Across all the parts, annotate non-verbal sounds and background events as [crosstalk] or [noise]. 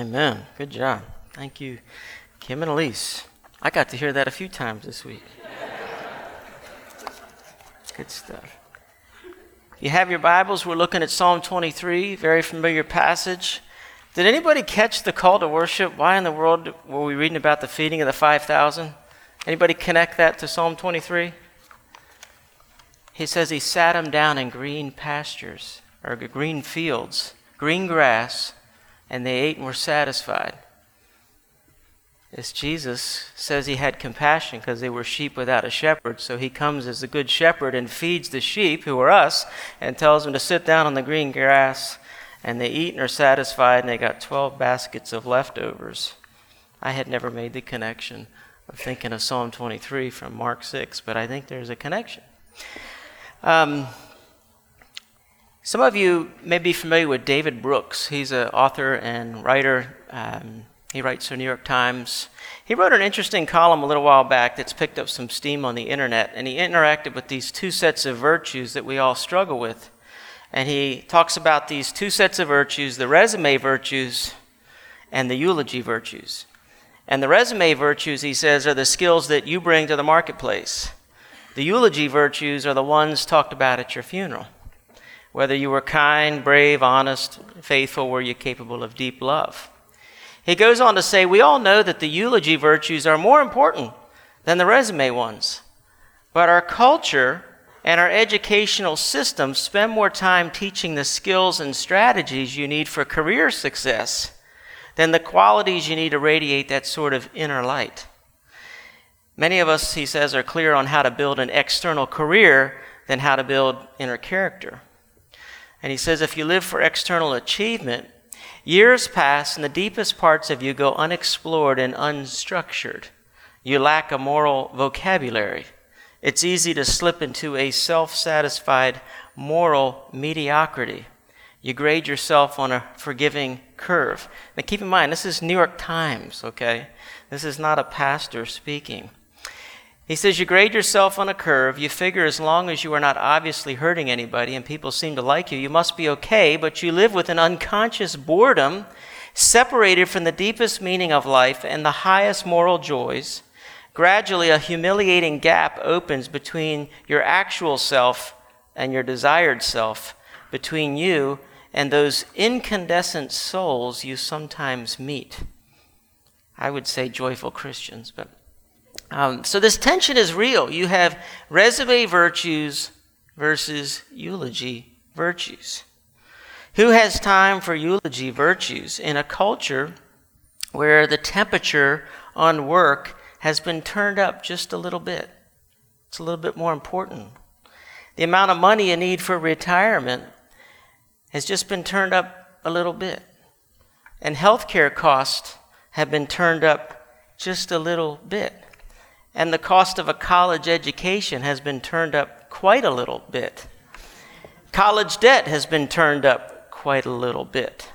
Amen. Good job. Thank you, Kim and Elise. I got to hear that a few times this week. Good stuff. You have your Bibles. We're looking at Psalm 23, very familiar passage. Did anybody catch the call to worship? Why in the world were we reading about the feeding of the 5,000? Anybody connect that to Psalm 23? He says he sat them down in green pastures or green fields, green grass, and they ate and were satisfied. As Jesus says he had compassion because they were sheep without a shepherd. So he comes as the good shepherd and feeds the sheep, who are us, and tells them to sit down on the green grass. And they eat and are satisfied, and they got 12 baskets of leftovers. I had never made the connection of thinking of Psalm 23 from Mark 6, but I think there's a connection. Um, some of you may be familiar with David Brooks. He's an author and writer. Um, he writes for New York Times. He wrote an interesting column a little while back that's picked up some steam on the internet, and he interacted with these two sets of virtues that we all struggle with. And he talks about these two sets of virtues the resume virtues and the eulogy virtues. And the resume virtues, he says, are the skills that you bring to the marketplace. The eulogy virtues are the ones talked about at your funeral. Whether you were kind, brave, honest, faithful, were you capable of deep love? He goes on to say, We all know that the eulogy virtues are more important than the resume ones. But our culture and our educational system spend more time teaching the skills and strategies you need for career success than the qualities you need to radiate that sort of inner light. Many of us, he says, are clear on how to build an external career than how to build inner character. And he says, if you live for external achievement, years pass and the deepest parts of you go unexplored and unstructured. You lack a moral vocabulary. It's easy to slip into a self satisfied moral mediocrity. You grade yourself on a forgiving curve. Now keep in mind, this is New York Times, okay? This is not a pastor speaking. He says, You grade yourself on a curve. You figure as long as you are not obviously hurting anybody and people seem to like you, you must be okay, but you live with an unconscious boredom, separated from the deepest meaning of life and the highest moral joys. Gradually, a humiliating gap opens between your actual self and your desired self, between you and those incandescent souls you sometimes meet. I would say joyful Christians, but um, so this tension is real. You have resume virtues versus eulogy virtues. Who has time for eulogy virtues in a culture where the temperature on work has been turned up just a little bit? It's a little bit more important. The amount of money you need for retirement has just been turned up a little bit. And healthcare costs have been turned up just a little bit and the cost of a college education has been turned up quite a little bit. College debt has been turned up quite a little bit.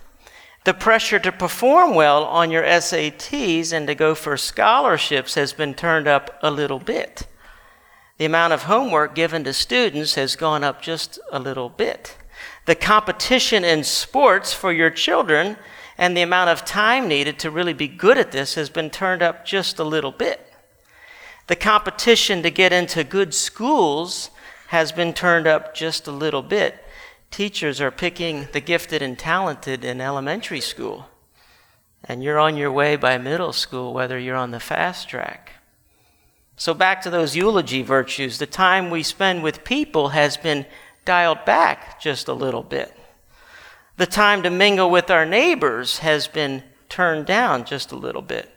The pressure to perform well on your SATs and to go for scholarships has been turned up a little bit. The amount of homework given to students has gone up just a little bit. The competition in sports for your children and the amount of time needed to really be good at this has been turned up just a little bit. The competition to get into good schools has been turned up just a little bit. Teachers are picking the gifted and talented in elementary school, and you're on your way by middle school, whether you're on the fast track. So, back to those eulogy virtues, the time we spend with people has been dialed back just a little bit. The time to mingle with our neighbors has been turned down just a little bit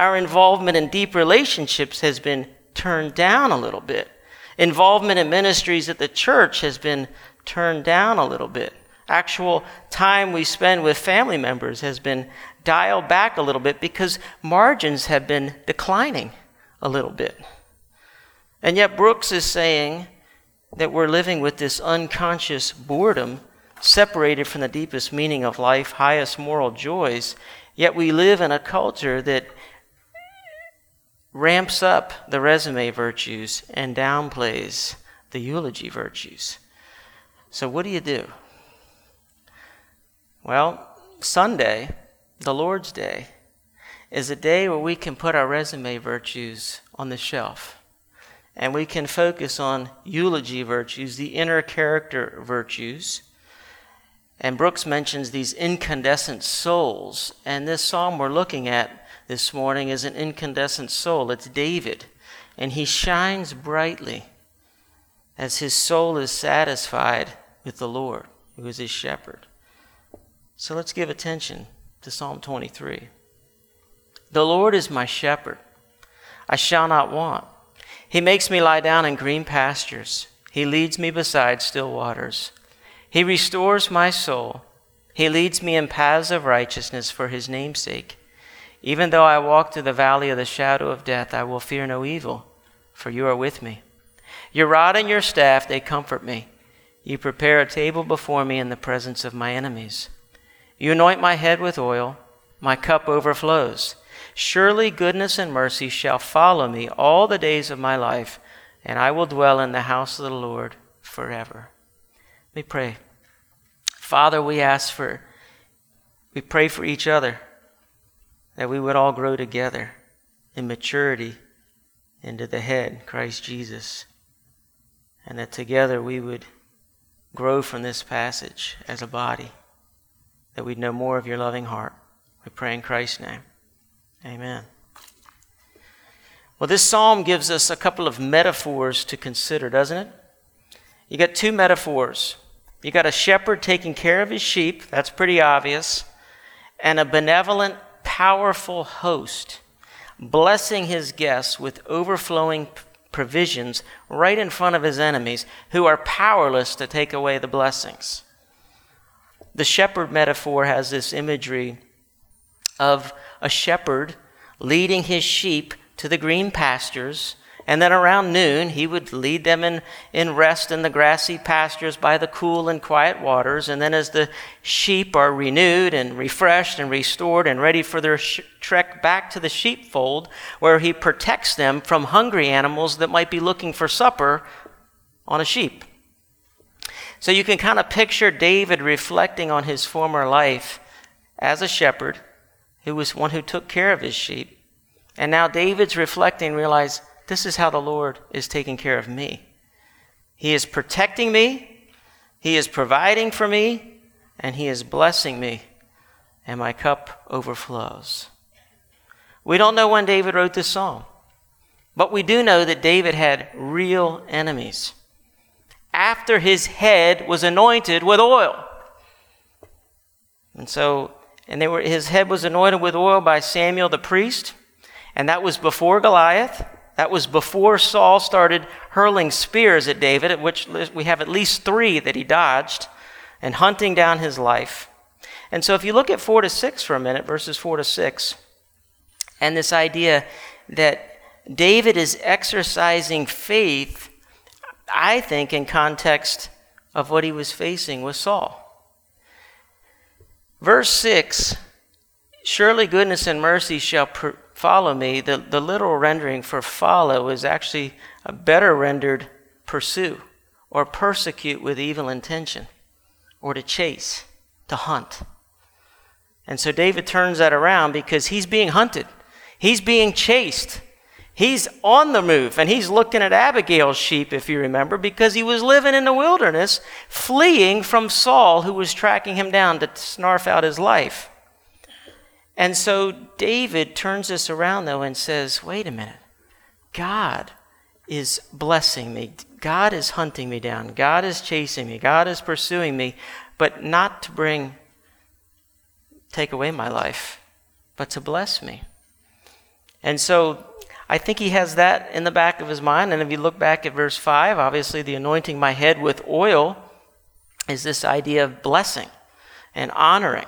our involvement in deep relationships has been turned down a little bit. Involvement in ministries at the church has been turned down a little bit. Actual time we spend with family members has been dialed back a little bit because margins have been declining a little bit. And yet, Brooks is saying that we're living with this unconscious boredom, separated from the deepest meaning of life, highest moral joys. Yet, we live in a culture that ramps up the resume virtues and downplays the eulogy virtues. So, what do you do? Well, Sunday the Lord's Day is a day where we can put our resume virtues on the shelf and we can focus on eulogy virtues, the inner character virtues. And Brooks mentions these incandescent souls. And this psalm we're looking at this morning is an incandescent soul. It's David. And he shines brightly as his soul is satisfied with the Lord, who is his shepherd. So let's give attention to Psalm 23. The Lord is my shepherd, I shall not want. He makes me lie down in green pastures, He leads me beside still waters. He restores my soul. He leads me in paths of righteousness for His name's sake. Even though I walk through the valley of the shadow of death, I will fear no evil, for you are with me. Your rod and your staff, they comfort me. You prepare a table before me in the presence of my enemies. You anoint my head with oil, my cup overflows. Surely goodness and mercy shall follow me all the days of my life, and I will dwell in the house of the Lord forever. Let me pray. Father, we ask for, we pray for each other that we would all grow together in maturity into the head, Christ Jesus, and that together we would grow from this passage as a body that we'd know more of your loving heart. We pray in Christ's name. Amen. Well, this psalm gives us a couple of metaphors to consider, doesn't it? You got two metaphors. You got a shepherd taking care of his sheep, that's pretty obvious, and a benevolent, powerful host blessing his guests with overflowing provisions right in front of his enemies who are powerless to take away the blessings. The shepherd metaphor has this imagery of a shepherd leading his sheep to the green pastures. And then around noon, he would lead them in, in rest in the grassy pastures by the cool and quiet waters. And then, as the sheep are renewed and refreshed and restored and ready for their sh- trek back to the sheepfold, where he protects them from hungry animals that might be looking for supper on a sheep. So you can kind of picture David reflecting on his former life as a shepherd who was one who took care of his sheep. And now David's reflecting, realize this is how the Lord is taking care of me. He is protecting me, He is providing for me, and He is blessing me, and my cup overflows. We don't know when David wrote this psalm, but we do know that David had real enemies after his head was anointed with oil. And so, and they were, his head was anointed with oil by Samuel the priest, and that was before Goliath. That was before Saul started hurling spears at David, at which we have at least three that he dodged, and hunting down his life. And so, if you look at 4 to 6 for a minute, verses 4 to 6, and this idea that David is exercising faith I think, in context of what he was facing with Saul. Verse 6 Surely goodness and mercy shall follow me. The, the literal rendering for follow is actually a better rendered pursue or persecute with evil intention or to chase, to hunt. And so David turns that around because he's being hunted, he's being chased. He's on the move and he's looking at Abigail's sheep, if you remember, because he was living in the wilderness, fleeing from Saul, who was tracking him down to snarf out his life. And so David turns this around, though, and says, wait a minute. God is blessing me. God is hunting me down. God is chasing me. God is pursuing me, but not to bring, take away my life, but to bless me. And so I think he has that in the back of his mind. And if you look back at verse 5, obviously the anointing my head with oil is this idea of blessing and honoring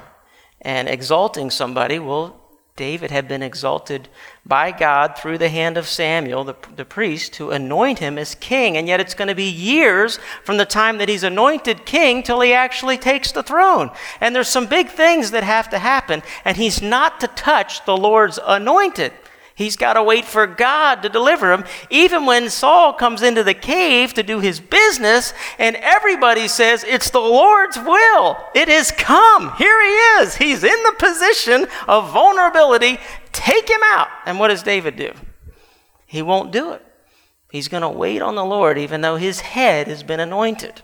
and exalting somebody. Well, David had been exalted by God through the hand of Samuel, the, the priest, to anoint him as king. And yet it's going to be years from the time that he's anointed king till he actually takes the throne. And there's some big things that have to happen. And he's not to touch the Lord's anointed. He's got to wait for God to deliver him. Even when Saul comes into the cave to do his business, and everybody says, It's the Lord's will. It has come. Here he is. He's in the position of vulnerability. Take him out. And what does David do? He won't do it. He's going to wait on the Lord, even though his head has been anointed.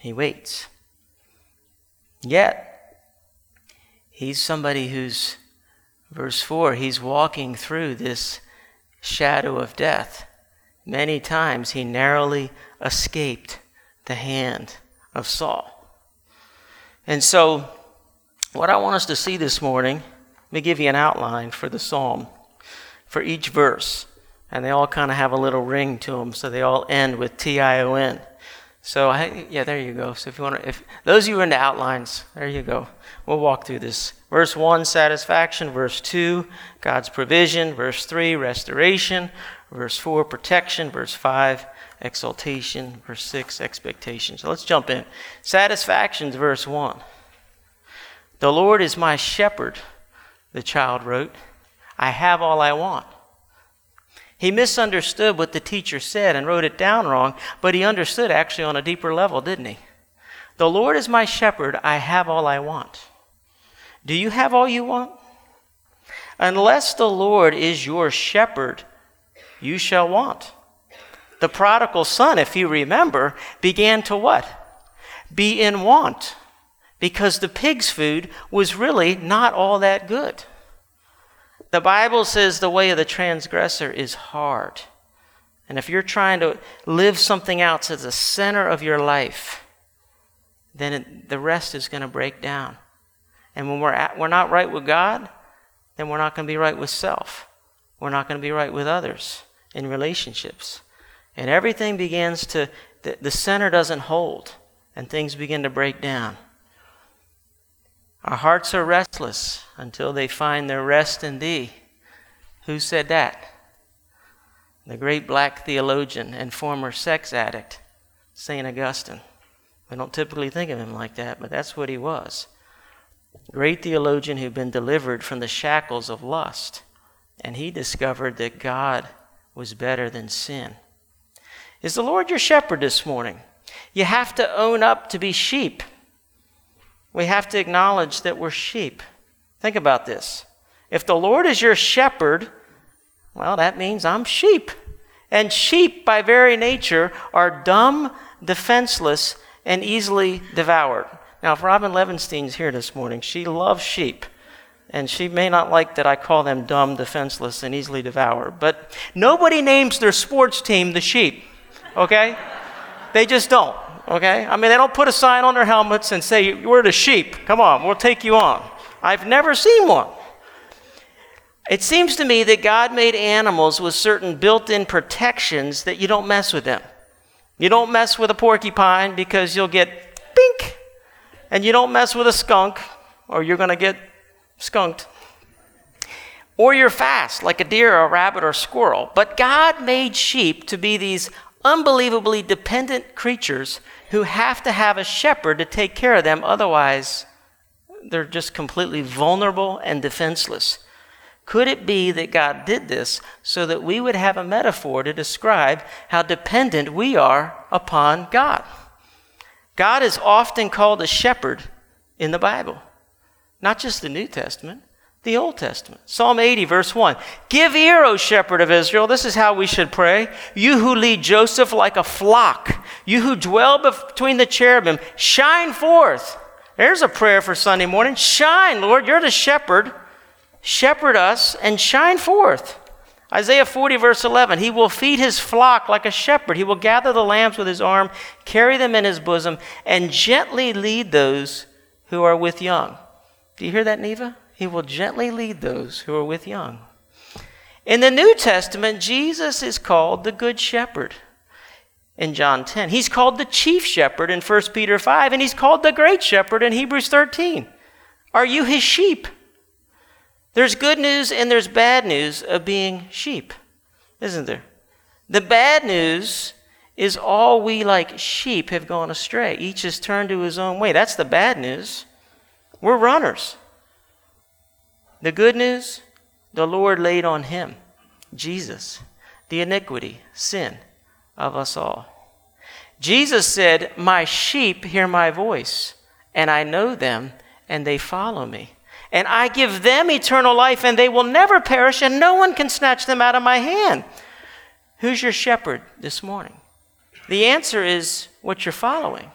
He waits. Yet, he's somebody who's Verse 4 He's walking through this shadow of death. Many times he narrowly escaped the hand of Saul. And so, what I want us to see this morning, let me give you an outline for the psalm, for each verse. And they all kind of have a little ring to them, so they all end with T I O N. So, I, yeah, there you go. So, if you want to, if those of you in the outlines, there you go. We'll walk through this. Verse 1, satisfaction. Verse 2, God's provision. Verse 3, restoration. Verse 4, protection. Verse 5, exaltation. Verse 6, expectation. So let's jump in. Satisfactions, verse 1. The Lord is my shepherd, the child wrote. I have all I want. He misunderstood what the teacher said and wrote it down wrong, but he understood actually on a deeper level, didn't he? The Lord is my shepherd, I have all I want. Do you have all you want? Unless the Lord is your shepherd, you shall want. The prodigal son, if you remember, began to what? Be in want because the pig's food was really not all that good. The Bible says the way of the transgressor is hard. And if you're trying to live something out to the center of your life, then it, the rest is going to break down. And when we're, at, we're not right with God, then we're not going to be right with self. We're not going to be right with others in relationships. And everything begins to, the, the center doesn't hold, and things begin to break down. Our hearts are restless until they find their rest in Thee. Who said that? The great black theologian and former sex addict, St. Augustine. We don't typically think of him like that, but that's what he was great theologian who'd been delivered from the shackles of lust, and he discovered that God was better than sin. Is the Lord your shepherd this morning? You have to own up to be sheep. We have to acknowledge that we're sheep. Think about this. If the Lord is your shepherd, well, that means I'm sheep. And sheep, by very nature, are dumb, defenseless, and easily devoured. Now, if Robin Levenstein's here this morning, she loves sheep. And she may not like that I call them dumb, defenseless, and easily devoured. But nobody names their sports team the sheep, okay? they just don't, okay? I mean, they don't put a sign on their helmets and say, We're the sheep. Come on, we'll take you on. I've never seen one. It seems to me that God made animals with certain built in protections that you don't mess with them. You don't mess with a porcupine because you'll get bink and you don't mess with a skunk, or you're going to get skunked. Or you're fast, like a deer, or a rabbit, or a squirrel. But God made sheep to be these unbelievably dependent creatures who have to have a shepherd to take care of them, otherwise, they're just completely vulnerable and defenseless. Could it be that God did this so that we would have a metaphor to describe how dependent we are upon God? God is often called a shepherd in the Bible, not just the New Testament, the Old Testament. Psalm 80, verse 1 Give ear, O shepherd of Israel. This is how we should pray. You who lead Joseph like a flock, you who dwell between the cherubim, shine forth. There's a prayer for Sunday morning. Shine, Lord. You're the shepherd. Shepherd us and shine forth. Isaiah 40, verse 11 He will feed his flock like a shepherd. He will gather the lambs with his arm, carry them in his bosom, and gently lead those who are with young. Do you hear that, Neva? He will gently lead those who are with young. In the New Testament, Jesus is called the Good Shepherd in John 10. He's called the Chief Shepherd in 1 Peter 5, and he's called the Great Shepherd in Hebrews 13. Are you his sheep? There's good news and there's bad news of being sheep, isn't there? The bad news is all we like sheep have gone astray. Each has turned to his own way. That's the bad news. We're runners. The good news, the Lord laid on him, Jesus, the iniquity, sin of us all. Jesus said, My sheep hear my voice, and I know them, and they follow me. And I give them eternal life, and they will never perish, and no one can snatch them out of my hand. Who's your shepherd this morning? The answer is what you're following.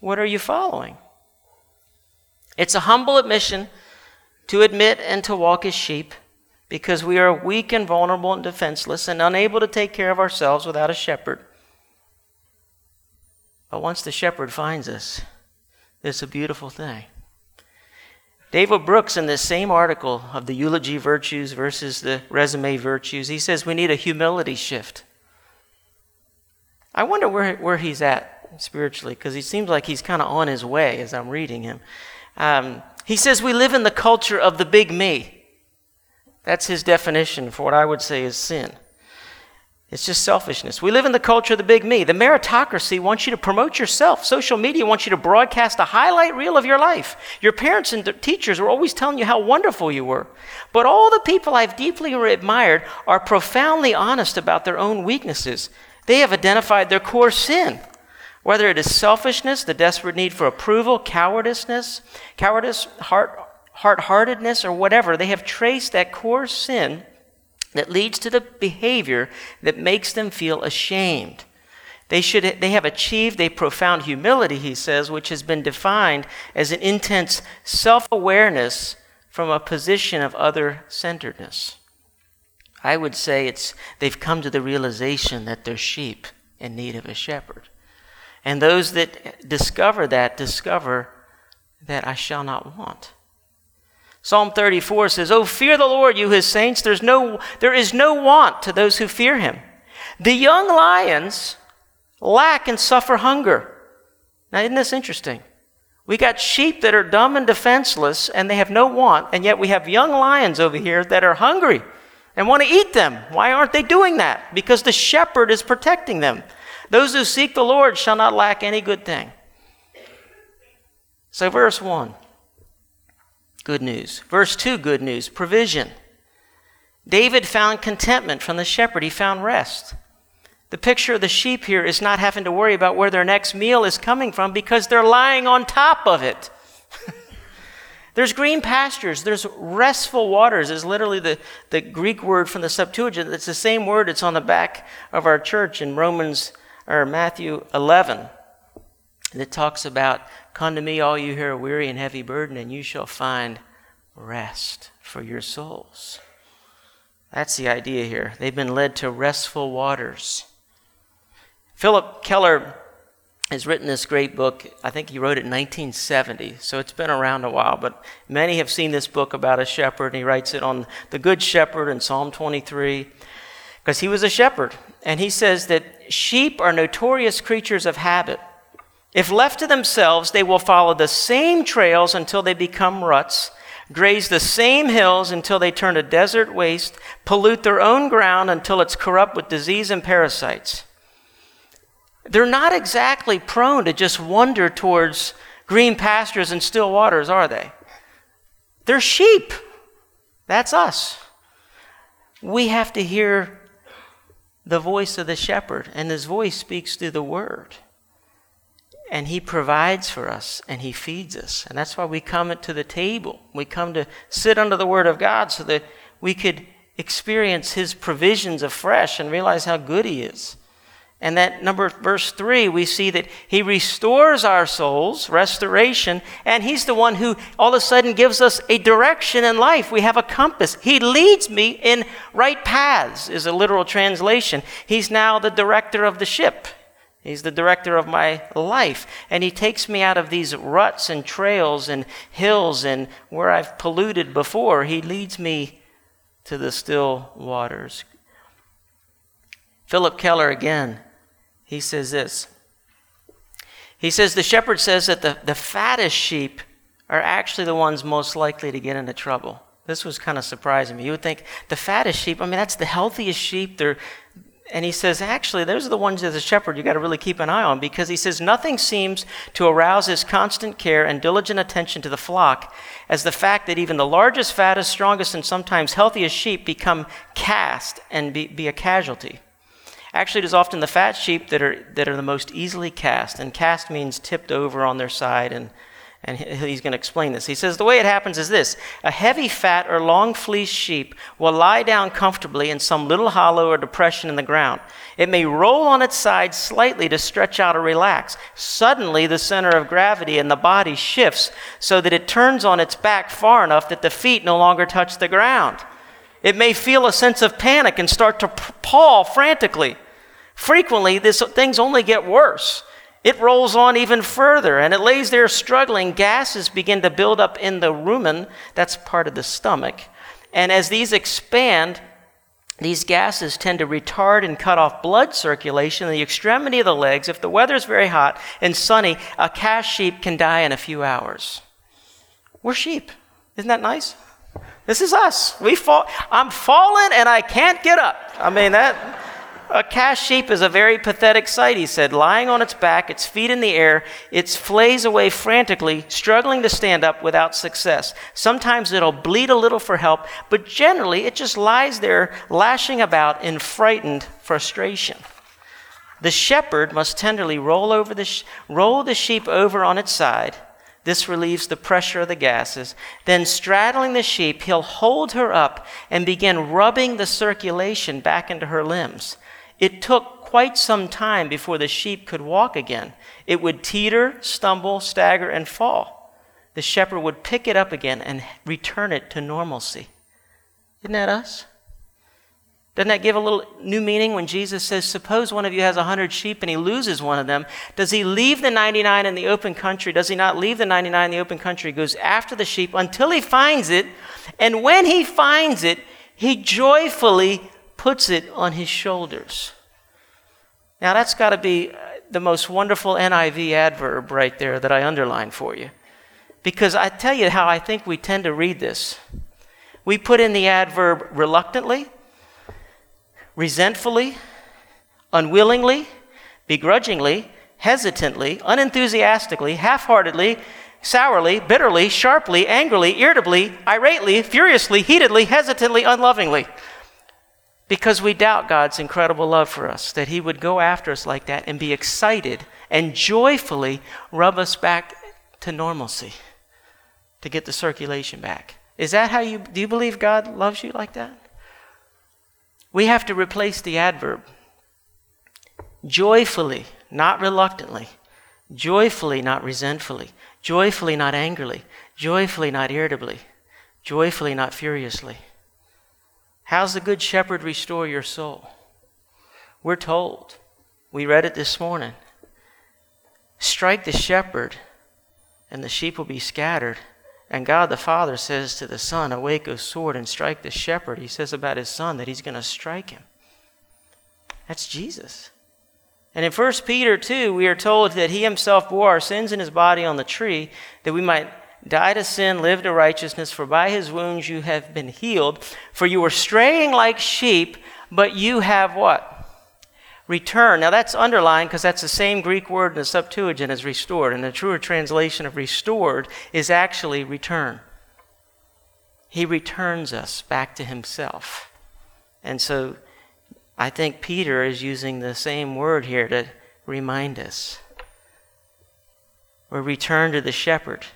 What are you following? It's a humble admission to admit and to walk as sheep because we are weak and vulnerable and defenseless and unable to take care of ourselves without a shepherd. But once the shepherd finds us, it's a beautiful thing. David Brooks, in this same article of the eulogy virtues versus the resume virtues, he says we need a humility shift. I wonder where, where he's at spiritually, because he seems like he's kind of on his way as I'm reading him. Um, he says we live in the culture of the big me. That's his definition for what I would say is sin. It's just selfishness. We live in the culture of the big me. The meritocracy wants you to promote yourself. Social media wants you to broadcast a highlight reel of your life. Your parents and teachers were always telling you how wonderful you were. But all the people I've deeply admired are profoundly honest about their own weaknesses. They have identified their core sin. Whether it is selfishness, the desperate need for approval, cowardice, cowardice, heart, heart-heartedness, or whatever, they have traced that core sin that leads to the behavior that makes them feel ashamed. They, should, they have achieved a profound humility, he says, which has been defined as an intense self awareness from a position of other centeredness. I would say it's, they've come to the realization that they're sheep in need of a shepherd. And those that discover that discover that I shall not want. Psalm 34 says, Oh, fear the Lord, you his saints. There's no, there is no want to those who fear him. The young lions lack and suffer hunger. Now, isn't this interesting? We got sheep that are dumb and defenseless and they have no want, and yet we have young lions over here that are hungry and want to eat them. Why aren't they doing that? Because the shepherd is protecting them. Those who seek the Lord shall not lack any good thing. So, verse 1 good news. Verse 2, good news provision. David found contentment from the shepherd, he found rest. The picture of the sheep here is not having to worry about where their next meal is coming from because they're lying on top of it. [laughs] there's green pastures, there's restful waters, is literally the, the Greek word from the Septuagint. It's the same word it's on the back of our church in Romans or Matthew 11. And it talks about Come to me, all you who are weary and heavy burdened, and you shall find rest for your souls. That's the idea here. They've been led to restful waters. Phillip Keller has written this great book. I think he wrote it in 1970, so it's been around a while, but many have seen this book about a shepherd, and he writes it on the Good Shepherd in Psalm 23, because he was a shepherd. And he says that sheep are notorious creatures of habit. If left to themselves, they will follow the same trails until they become ruts, graze the same hills until they turn a desert waste, pollute their own ground until it's corrupt with disease and parasites. They're not exactly prone to just wander towards green pastures and still waters, are they? They're sheep. That's us. We have to hear the voice of the shepherd, and his voice speaks through the word. And He provides for us and He feeds us. And that's why we come to the table. We come to sit under the Word of God so that we could experience His provisions afresh and realize how good He is. And that number verse 3 we see that he restores our souls, restoration, and he's the one who all of a sudden gives us a direction in life. We have a compass. He leads me in right paths is a literal translation. He's now the director of the ship. He's the director of my life. And He takes me out of these ruts and trails and hills and where I've polluted before. He leads me to the still waters. Phillip Keller again, he says this. He says the shepherd says that the, the fattest sheep are actually the ones most likely to get into trouble. This was kind of surprising me. You would think the fattest sheep, I mean, that's the healthiest sheep. They're and he says, actually, those are the ones as a shepherd you got to really keep an eye on because he says, nothing seems to arouse his constant care and diligent attention to the flock as the fact that even the largest, fattest, strongest, and sometimes healthiest sheep become cast and be, be a casualty. Actually, it is often the fat sheep that are, that are the most easily cast, and cast means tipped over on their side and and he's going to explain this. He says the way it happens is this a heavy, fat, or long fleeced sheep will lie down comfortably in some little hollow or depression in the ground. It may roll on its side slightly to stretch out or relax. Suddenly, the center of gravity in the body shifts so that it turns on its back far enough that the feet no longer touch the ground. It may feel a sense of panic and start to paw frantically. Frequently, this, things only get worse. It rolls on even further and it lays there struggling. Gases begin to build up in the rumen, that's part of the stomach. And as these expand, these gases tend to retard and cut off blood circulation in the extremity of the legs. If the weather is very hot and sunny, a cast sheep can die in a few hours. We're sheep. Isn't that nice? This is us. We fall. I'm falling and I can't get up. I mean that. A cast sheep is a very pathetic sight, he said, lying on its back, its feet in the air, its flays away frantically, struggling to stand up without success. Sometimes it'll bleat a little for help, but generally it just lies there lashing about in frightened frustration. The shepherd must tenderly roll, over the sh- roll the sheep over on its side. This relieves the pressure of the gases. Then, straddling the sheep, he'll hold her up and begin rubbing the circulation back into her limbs. It took quite some time before the sheep could walk again. It would teeter, stumble, stagger, and fall. The shepherd would pick it up again and return it to normalcy. Isn't that us? Doesn't that give a little new meaning when Jesus says, Suppose one of you has a hundred sheep and he loses one of them? Does he leave the 99 in the open country? Does he not leave the 99 in the open country? He goes after the sheep until he finds it. And when he finds it, he joyfully puts it on his shoulders. Now, that's got to be uh, the most wonderful NIV adverb right there that I underline for you. Because I tell you how I think we tend to read this. We put in the adverb reluctantly, resentfully, unwillingly, begrudgingly, hesitantly, unenthusiastically, half heartedly, sourly, bitterly, sharply, angrily, irritably, irately, furiously, heatedly, hesitantly, unlovingly because we doubt God's incredible love for us, that He would go after us like that and be excited and joyfully rub us back to normalcy to get the circulation back. Is that how you do you believe God loves you like that? We have to replace the adverb. Joyfully, not reluctantly. Joyfully, not resentfully. Joyfully, not angrily. Joyfully, not irritably. Joyfully, not furiously. How's the Good Shepherd restore your soul? We're told, we read it this morning strike the shepherd, and the sheep will be scattered. And God the Father says to the Son, Awake, O sword, and strike the shepherd. He says about his Son that he's going to strike him. That's Jesus. And in 1 Peter 2, we are told that he himself bore our sins in his body on the tree, that we might die to sin, live to righteousness, for by his wounds you have been healed. For you were straying like sheep, but you have what? Return. Now that's underlined because that's the same Greek word in the Septuagint as restored. And the truer translation of restored is actually return. He returns us back to himself. And so I think Peter is using the same word here to remind us. We're returned to the shepherd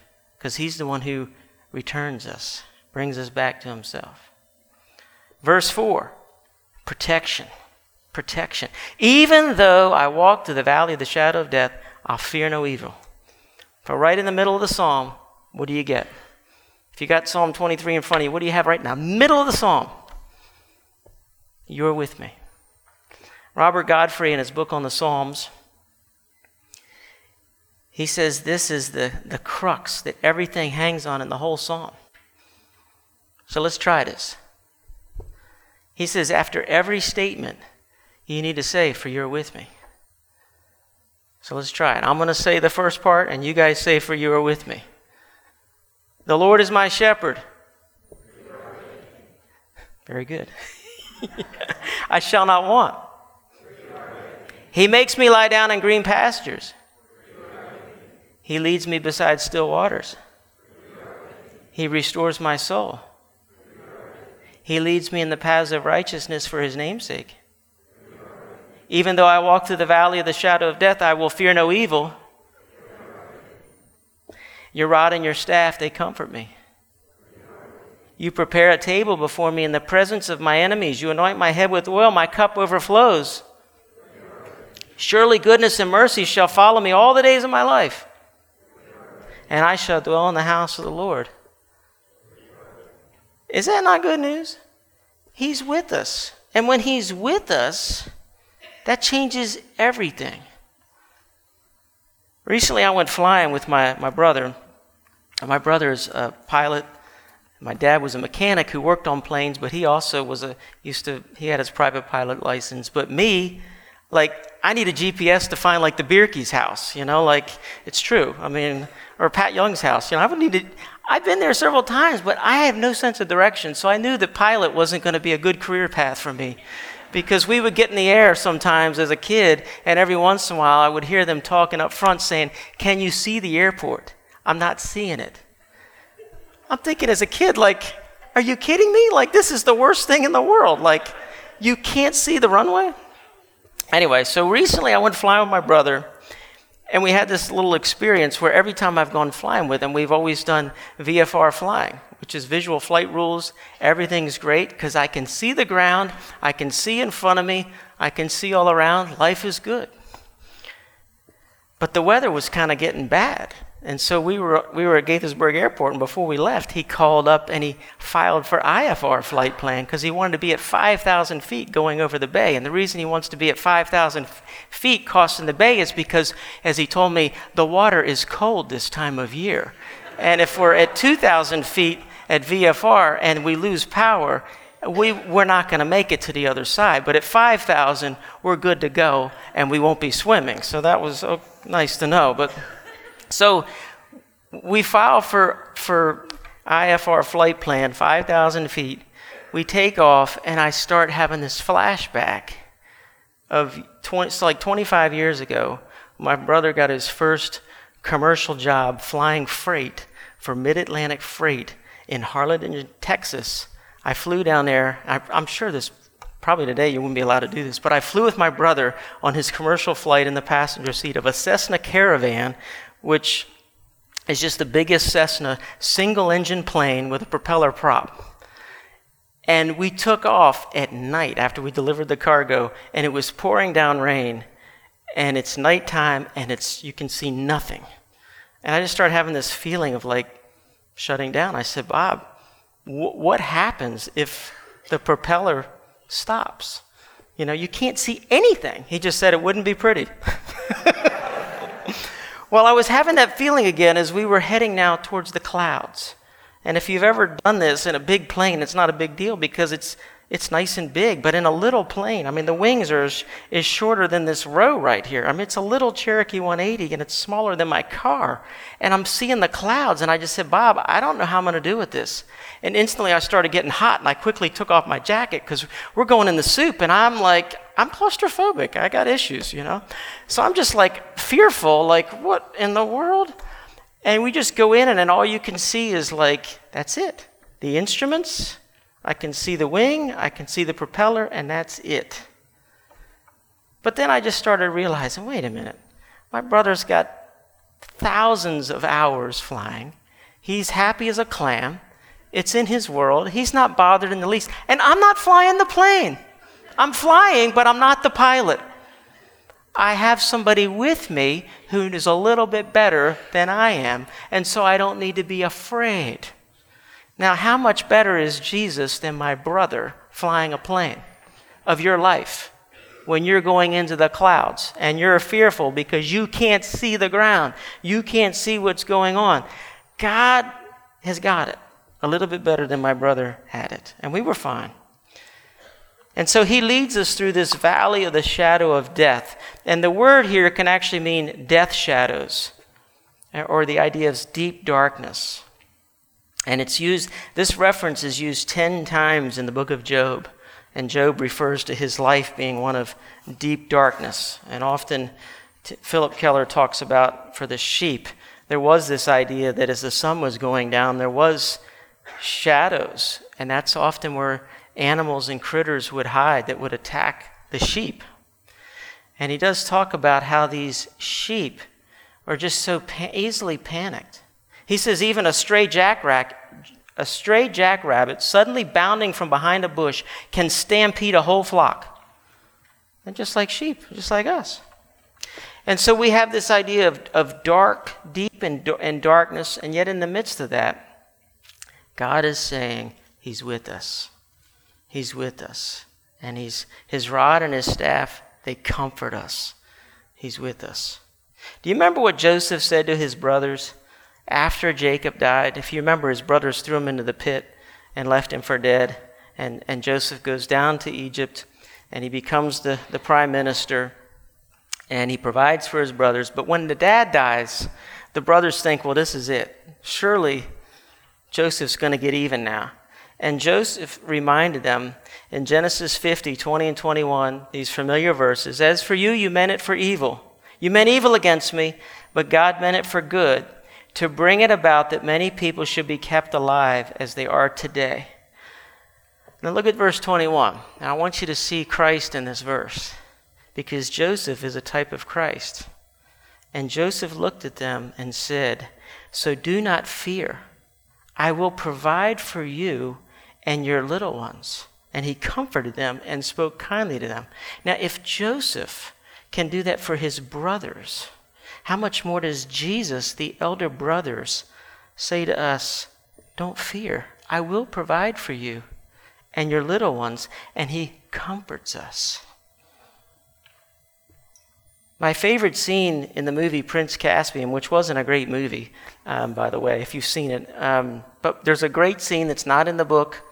because he's the one who returns us, brings us back to himself. Verse 4 protection. Protection. Even though I walk through the valley of the shadow of death, I'll fear no evil. For right in the middle of the psalm, what do you get? If you got Psalm 23 in front of you, what do you have right now? Middle of the psalm. You're with me. Robert Godfrey, in his book on the Psalms, he says this is the, the crux that everything hangs on in the whole psalm. So let's try this. He says, after every statement, you need to say, For you're with me. So let's try it. I'm going to say the first part, and you guys say, For you are with me. The Lord is my shepherd. Very good. [laughs] I shall not want. He makes me lie down in green pastures. He leads me beside still waters. He restores my soul. He leads me in the paths of righteousness for his name'sake. Even though I walk through the valley of the shadow of death, I will fear no evil. Your rod and your staff, they comfort me. You prepare a table before me in the presence of my enemies. You anoint my head with oil, my cup overflows. Surely goodness and mercy shall follow me all the days of my life, and I shall dwell in the house of the Lord. Is that not good news? He's with us. And when He's with us, that changes everything. Recently, I went flying with my, my brother. My brother is a pilot. My dad was a mechanic who worked on planes, but he also was a used to he had his private pilot license. But me, like I need a GPS to find like the Bierke's house, you know, like it's true. I mean, or Pat Young's house. You know, I would need to I've been there several times, but I have no sense of direction. So I knew that pilot wasn't going to be a good career path for me because we would get in the air sometimes as a kid, and every once in a while I would hear them talking up front saying, Can you see the airport? I'm not seeing it. I'm thinking as a kid, like, Are you kidding me? Like, this is the worst thing in the world. Like, you can't see the runway? Anyway, so recently I went flying with my brother, and we had this little experience where every time I've gone flying with him, we've always done VFR flying which is visual flight rules. Everything's great because I can see the ground, I can see in front of me, I can see all around. Life is good. But the weather was kind of getting bad. And so we were, we were at Gaithersburg Airport, and before we left, he called up and he filed for IFR flight plan because he wanted to be at 5,000 feet going over the bay. And the reason he wants to be at 5,000 feet crossing the bay is because, as he told me, the water is cold this time of year. And if we're at 2,000 feet, at VFR and we lose power, we, we're not going to make it to the other side. But at 5,000, we're good to go and we won't be swimming. So that was oh, nice to know. But so we file for, for IFR flight plan, 5,000 feet. We take off, and I start having this flashback of 20, it's like 25 years ago. My brother got his first commercial job flying freight for Mid Atlantic Freight in Harlingen, Texas. I flew down there. I, I'm sure this probably today you wouldn't be allowed to do this, but I flew with my brother on his commercial flight in the passenger seat of a Cessna Caravan, which is just the biggest Cessna single engine plane with a propeller prop. And we took off at night after we delivered the cargo, and it was pouring down rain, and it's nighttime, and it's you can see nothing. And I just started having this feeling of like, shutting down. I said, Bob, w- what happens if the propeller stops? You know, you can't see anything. He just said it wouldn't be pretty. [laughs] well, I was having that feeling again as we were heading now towards the clouds. And if you've ever done this in a big plane, it's not a big deal because it's it's nice and big, but in a little plane, I mean, the wings are is, shorter than this row right here. I mean, it's a little Cherokee 180 and it's smaller than my car. And I'm seeing the clouds, and I just said, Bob, I don't know how I'm going to do with this. And instantly I started getting hot, and I quickly took off my jacket because we're going in the soup, and I'm like, I'm claustrophobic. I got issues, you know? So I'm just like fearful, like, what in the world? And we just go in, and then all you can see is like, that's it. The instruments, I can see the wing, I can see the propeller, and that's it. But then I just started realizing wait a minute, my brother's got thousands of hours flying. He's happy as a clam. It's in his world. He's not bothered in the least. And I'm not flying the plane. I'm flying, but I'm not the pilot. I have somebody with me who is a little bit better than I am, and so I don't need to be afraid. Now, how much better is Jesus than my brother flying a plane of your life when you're going into the clouds and you're fearful because you can't see the ground? You can't see what's going on. God has got it a little bit better than my brother had it, and we were fine. And so he leads us through this valley of the shadow of death. And the word here can actually mean death shadows, or the idea of deep darkness. And it's used, this reference is used 10 times in the book of Job. And Job refers to his life being one of deep darkness. And often t- Phillip Keller talks about for the sheep, there was this idea that as the sun was going down, there was shadows. And that's often where animals and critters would hide that would attack the sheep. And he does talk about how these sheep are just so pa- easily panicked. He says even a stray jackrabbit, a stray jackrabbit suddenly bounding from behind a bush can stampede a whole flock. And just like sheep, just like us. And so we have this idea of, of dark, deep and, and darkness, and yet in the midst of that, God is saying He's with us. He's with us. And he's, his rod and his staff, they comfort us. He's with us. Do you remember what Joseph said to his brothers after Jacob died? If you remember, his brothers threw him into the pit and left him for dead. And, and Joseph goes down to Egypt and he becomes the, the prime minister and he provides for his brothers. But when the dad dies, the brothers think, well, this is it. Surely Joseph's going to get even now. And Joseph reminded them in Genesis 50, 20 and 21, these familiar verses As for you, you meant it for evil. You meant evil against me, but God meant it for good, to bring it about that many people should be kept alive as they are today. Now look at verse 21. Now I want you to see Christ in this verse, because Joseph is a type of Christ. And Joseph looked at them and said, So do not fear. I will provide for you and your little ones. And he comforted them and spoke kindly to them. Now, if Joseph can do that for his brothers, how much more does Jesus, the elder brothers, say to us, Don't fear, I will provide for you and your little ones. And he comforts us. My favorite scene in the movie Prince Caspian, which wasn't a great movie, um, by the way, if you've seen it, um, but there's a great scene that's not in the book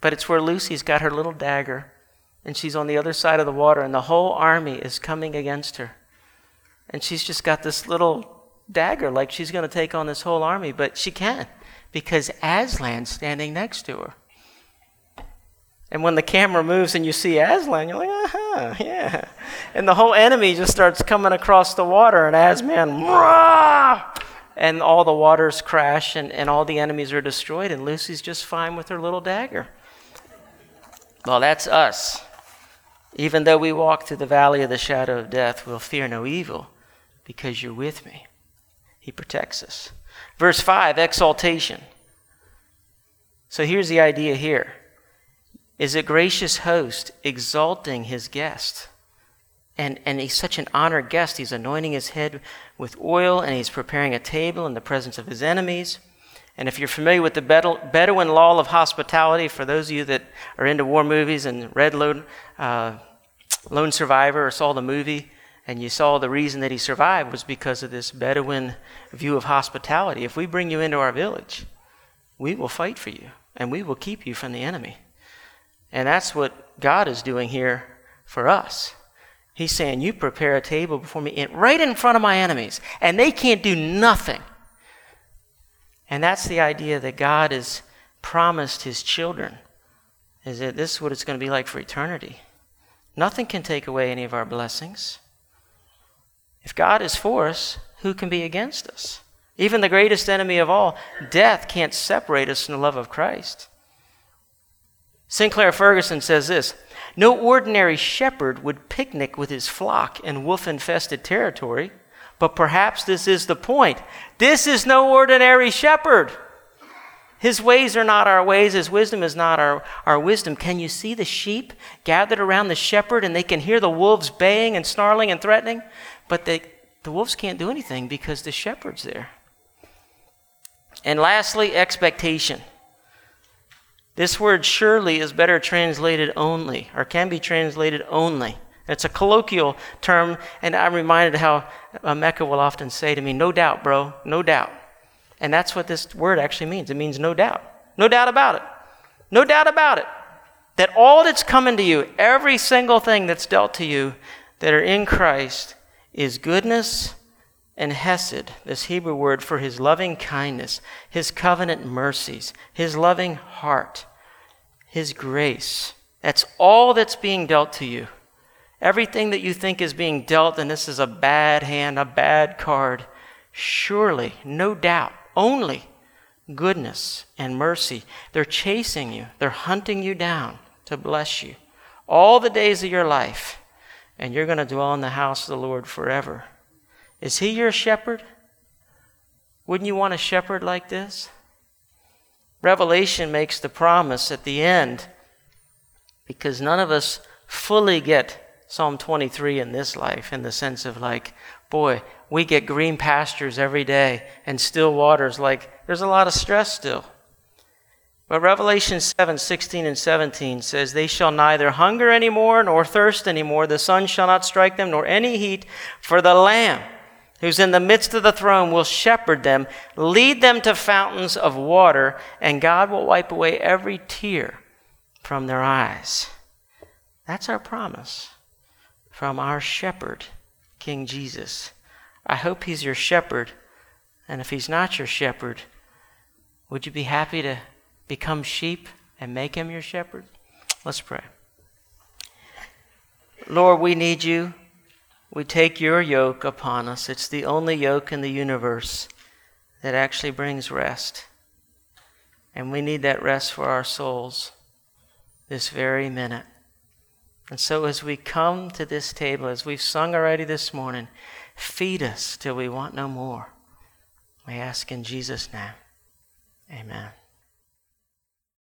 but it's where Lucy's got her little dagger and she's on the other side of the water and the whole army is coming against her. And she's just got this little dagger like she's going to take on this whole army, but she can't because Aslan's standing next to her. And when the camera moves and you see Aslan, you're like, uh-huh, yeah. And the whole enemy just starts coming across the water, and Aslan, Rah! and all the waters crash, and, and all the enemies are destroyed, and Lucy's just fine with her little dagger. Well, that's us. Even though we walk through the valley of the shadow of death, we'll fear no evil because you're with me. He protects us. Verse 5 exaltation. So here's the idea here is a gracious host exalting his guest. And, and he's such an honored guest. He's anointing his head with oil and he's preparing a table in the presence of his enemies. And if you're familiar with the Bedouin law of hospitality, for those of you that are into war movies and read Lone, uh, Lone Survivor or saw the movie, and you saw the reason that he survived was because of this Bedouin view of hospitality. If we bring you into our village, we will fight for you and we will keep you from the enemy. And that's what God is doing here for us. He's saying, You prepare a table before me right in front of my enemies, and they can't do nothing and that's the idea that God has promised his children, is that this is what it's going to be like for eternity. Nothing can take away any of our blessings. If God is for us, who can be against us? Even the greatest enemy of all, death, can't separate us from the love of Christ. Sinclair Ferguson says this No ordinary shepherd would picnic with his flock in wolf infested territory. But perhaps this is the point. This is no ordinary shepherd. His ways are not our ways, his wisdom is not our, our wisdom. Can you see the sheep gathered around the shepherd and they can hear the wolves baying and snarling and threatening? But they, the wolves can't do anything because the shepherd's there. And lastly, expectation. This word surely is better translated only, or can be translated only. It's a colloquial term, and I'm reminded how uh, Mecca will often say to me, No doubt, bro, no doubt. And that's what this word actually means. It means no doubt. No doubt about it. No doubt about it. That all that's coming to you, every single thing that's dealt to you that are in Christ, is goodness and hesed, this Hebrew word for his loving kindness, his covenant mercies, his loving heart, his grace, That's all that's being dealt to you. Everything that you think is being dealt, and this is a bad hand, a bad card, surely, no doubt, only goodness and mercy. They're chasing you, they're hunting you down to bless you all the days of your life, and you're going to dwell in the house of the Lord forever. Is He your shepherd? Wouldn't you want a shepherd like this? Revelation makes the promise at the end because none of us fully get Psalm 23 in this life in the sense of like, boy, we get green pastures every day and still waters. Like, there's a lot of stress still. But Revelation 7 16 and 17 says, They shall neither hunger anymore nor thirst anymore. The sun shall not strike them, nor any heat, for the Lamb who's in the midst of the throne will shepherd them, lead them to fountains of water, and God will wipe away every tear from their eyes. That's our promise from our shepherd, King Jesus. I hope he's your shepherd. And if he's not your shepherd, would you be happy to become sheep and make him your shepherd? Let's pray. Lord, we need you. We take your yoke upon us. It's the only yoke in the universe that actually brings rest. And we need that rest for our souls this very minute. And so, as we come to this table, as we've sung already this morning, feed us till we want no more. We ask in Jesus' name. Amen.